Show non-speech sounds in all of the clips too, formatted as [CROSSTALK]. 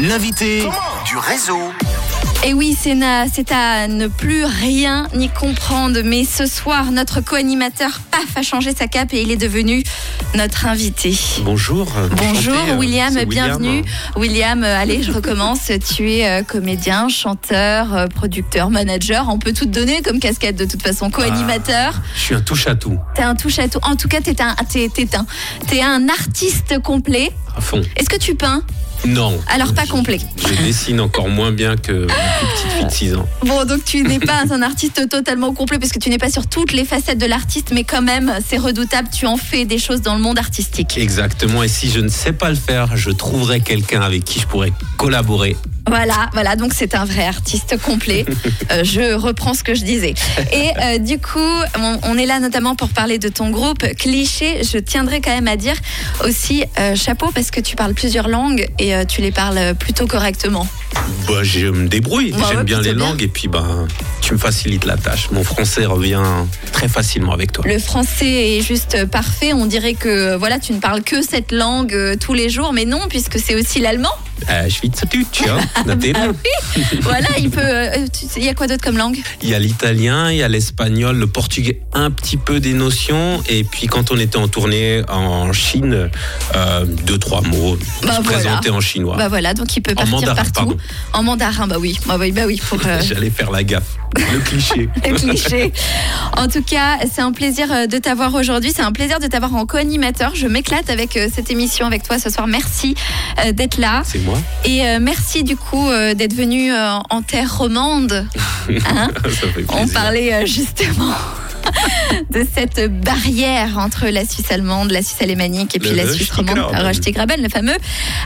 L'invité du réseau. Et oui, c'est à ne plus rien n'y comprendre. Mais ce soir, notre co-animateur, paf, a changé sa cape et il est devenu notre invité. Bonjour. Bonjour euh, William, bienvenue. William, euh, allez, je recommence. [LAUGHS] tu es euh, comédien, chanteur, producteur, manager. On peut tout te donner comme casquette de toute façon. Co-animateur. Je suis un touche à tout, T'es un touche à tout. En tout cas, t'es un, un, t'es un artiste complet. à fond. Est-ce que tu peins? Non. Alors, pas complet. Je dessine encore moins bien que ma petite fille de 6 ans. Bon, donc tu n'es pas un artiste totalement complet parce que tu n'es pas sur toutes les facettes de l'artiste, mais quand même, c'est redoutable. Tu en fais des choses dans le monde artistique. Exactement. Et si je ne sais pas le faire, je trouverai quelqu'un avec qui je pourrais collaborer. Voilà, voilà, donc c'est un vrai artiste complet. [LAUGHS] Euh, je reprends ce que je disais. Et euh, du coup, on, on est là notamment pour parler de ton groupe Cliché. Je tiendrai quand même à dire aussi euh, chapeau parce que tu parles plusieurs langues et euh, tu les parles plutôt correctement. Bah, je me débrouille. Bah ouais, J'aime bien les bien. langues et puis bah, tu me facilites la tâche. Mon français revient très facilement avec toi. Le français est juste parfait. On dirait que voilà, tu ne parles que cette langue euh, tous les jours, mais non, puisque c'est aussi l'allemand. Euh, je suis tu hein, notez-le. [LAUGHS] Ah oui, voilà, il peut. euh, tu sais, Il y a quoi d'autre comme langue? Il y a l'italien, il y a l'espagnol, le portugais, un petit peu des notions. Et puis quand on était en tournée en Chine, euh, deux, trois mots. Bah, se voilà. présenter en chinois. Bah voilà, donc il peut En partir mandarin, partout. pardon. En mandarin, bah oui, bah oui, bah oui, pour euh, [LAUGHS] J'allais faire la gaffe. Le cliché. [LAUGHS] le cliché. En tout cas, c'est un plaisir euh, de t'avoir aujourd'hui. C'est un plaisir de t'avoir en co-animateur. Je m'éclate avec euh, cette émission avec toi ce soir. Merci d'être là. C'est moi. Et merci du coup d'être venu en terre romande. Hein [LAUGHS] Ça fait On plaisir. parlait justement [LAUGHS] de cette barrière entre la Suisse allemande, la Suisse alémanique et puis Le la Suisse romande. Röstigraben, le fameux.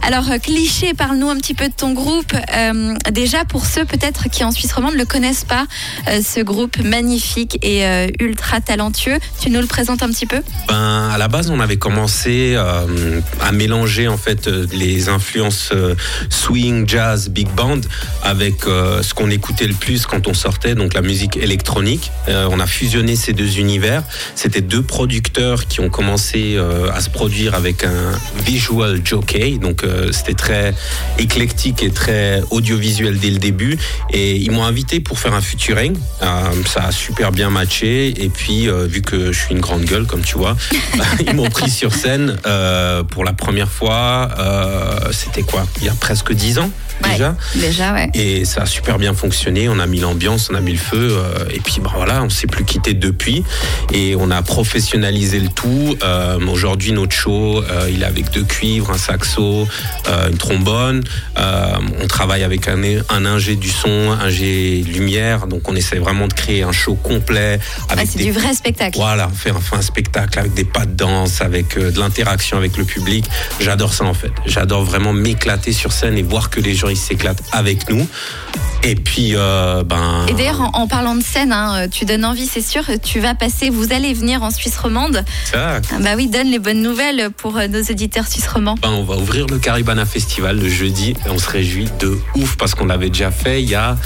Alors, euh, cliché, parle-nous un petit peu de ton groupe. Euh, déjà, pour ceux peut-être qui en Suisse romande ne le connaissent pas, euh, ce groupe magnifique et euh, ultra talentueux, tu nous le présentes un petit peu? Ben, à la base, on avait commencé à mélanger en fait les influences swing, jazz, big band avec ce qu'on écoutait le plus quand on sortait, donc la musique électronique. On a fusionné ces deux univers. C'était deux producteurs qui ont commencé euh, à se produire avec un visual jockey, donc euh, c'était très éclectique et très audiovisuel dès le début. Et ils m'ont invité pour faire un featuring. Euh, ça a super bien matché. Et puis, vu que je suis une grande gueule, comme tu vois, [LAUGHS] ils m'ont pris sur scène pour la première fois. C'était quoi? Il y a presque dix ans déjà. Ouais, Déjà, ouais. Et ça a super bien fonctionné. On a mis l'ambiance, on a mis le feu. euh, et puis, bah, voilà, on s'est plus quitté depuis. Et on a professionnalisé le tout. Euh, Aujourd'hui, notre show, euh, il est avec deux cuivres, un saxo, euh, une trombone. Euh, on travaille avec un, un ingé du son, ingé lumière. Donc, on essaie vraiment de créer un show complet. Ah, Avec c'est des du vrai spectacle. voilà, faire enfin un spectacle avec des pas de danse, avec euh, de l'interaction avec le public. J'adore ça en fait. J'adore vraiment m'éclater sur scène et voir que les gens ils s'éclatent avec nous. Et puis, euh, ben. Et d'ailleurs, en, en parlant de scène, hein, tu donnes envie, c'est sûr. Tu vas passer, vous allez venir en Suisse romande. Ah Bah oui, donne les bonnes nouvelles pour euh, nos auditeurs suisses romans. ben, on va ouvrir le Caribana Festival le jeudi et on se réjouit de ouf parce qu'on l'avait déjà fait il y a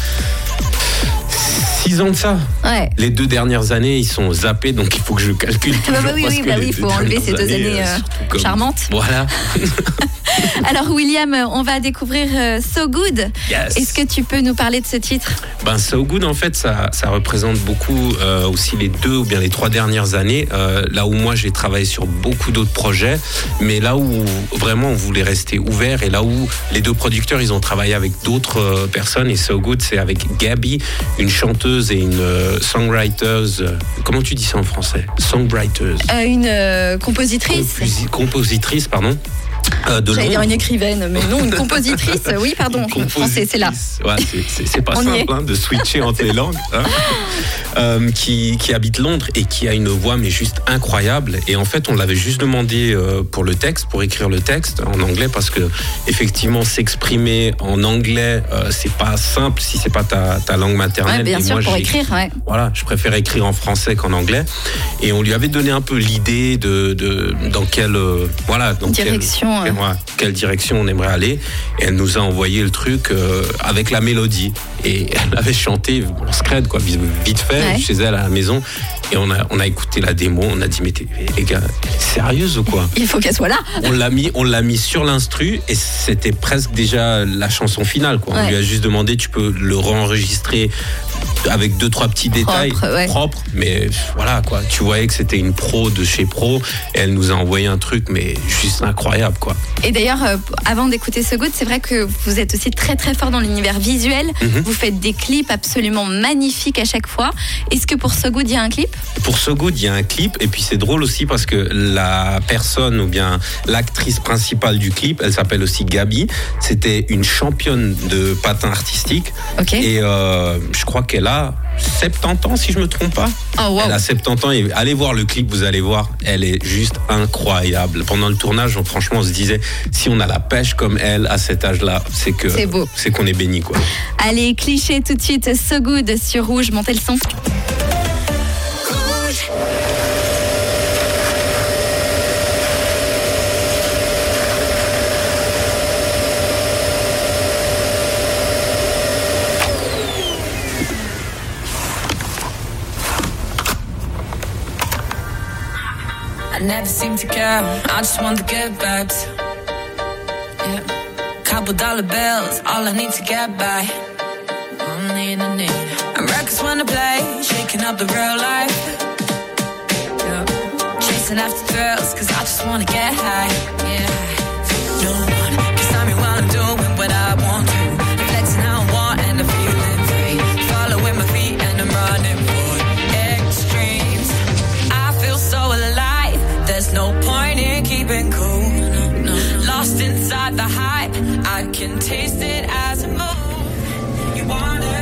six ans de ça. Ouais. Les deux dernières années, ils sont zappés, donc il faut que je calcule. Ah [LAUGHS] bah oui, parce oui, que bah oui, deux faut enlever ces deux années, euh, comme- charmantes. [LAUGHS] Voilà. [LAUGHS] Alors William, on va découvrir euh, So Good. Yes. Est-ce que tu peux nous parler de ce titre? Ben, So Good, en fait, ça, ça représente beaucoup euh, aussi les deux ou bien les trois dernières années. euh, là où moi, j'ai travaillé sur beaucoup d'autres projets, mais là où vraiment on voulait rester ouvert et là où les deux producteurs, ils ont travaillé avec d'autres euh, personnes. Et So Good, c'est avec Gabby, une chanteuse et une euh, songwriter. euh, comment tu dis ça en français? Songwriter. Euh, Une euh, compositrice. Composi- compositrice, pardon. Euh, de J'allais dire une écrivaine, mais non, une compositrice. Oui, pardon, français, c'est là. Ouais, c'est- pas simple hein, de switcher entre les langues. hein. [LAUGHS] Euh, qui, qui habite Londres et qui a une voix mais juste incroyable. Et en fait, on l'avait juste demandé euh, pour le texte, pour écrire le texte en anglais, parce que effectivement, s'exprimer en anglais, euh, c'est pas simple si c'est pas ta, ta langue maternelle. Ouais, bien Et sûr, moi, pour écrire, ouais. voilà, je préfère écrire en français qu'en anglais. Et on lui avait donné un peu l'idée de, de dans quelle euh, voilà dans Direction, quelle, euh. direction on aimerait aller. Et elle nous a envoyé le truc euh, avec la mélodie. Et [LAUGHS] elle avait chanté en scred quoi, vite fait. Ouais. chez elle à la maison. Et on a, on a écouté la démo, on a dit, mais les gars, elle est sérieuse ou quoi? Il faut qu'elle soit là. on l'a mis, on l'a mis sur l'instru et c'était presque déjà la chanson finale. Quoi. On lui a juste demandé, tu peux le réenregistrer avec deux trois petits détails ouais. propres, mais voilà quoi. Tu voyais que c'était une pro de chez pro et elle nous a envoyé un truc mais juste incroyable quoi. Et d'ailleurs, euh, avant d'écouter ce Good, c'est vrai que vous êtes aussi très très fort dans l'univers visuel. Mhm. Vous faites des clips absolument magnifiques à chaque fois. Est-ce que pour ce Good, il y a un clip? Pour So Good, il y a un clip et puis c'est drôle aussi parce que la personne ou bien l'actrice principale du clip, elle s'appelle aussi Gabi. C'était une championne de patin artistique Ok. et euh, je crois qu'elle a 70 ans si je me trompe pas. Oh wow. Elle a 70 ans et allez voir le clip, vous allez voir, elle est juste incroyable. Pendant le tournage, on- franchement, on se disait, si on a la pêche comme elle à cet âge-là, c'est que C'est beau. c'est qu'on est béni quoi. Allez, cliché tout de suite. So Good sur Rouge. Montez le son. Never seem to care. I just want the good vibes. Yeah. Couple dollar bills, all I need to get by. I need, I need. And records wanna play, shaking up the real life. Yeah. Chasing after thrills, cause I just wanna get high. Yeah. No one Lost inside the hype. I can taste it as I move. You wanna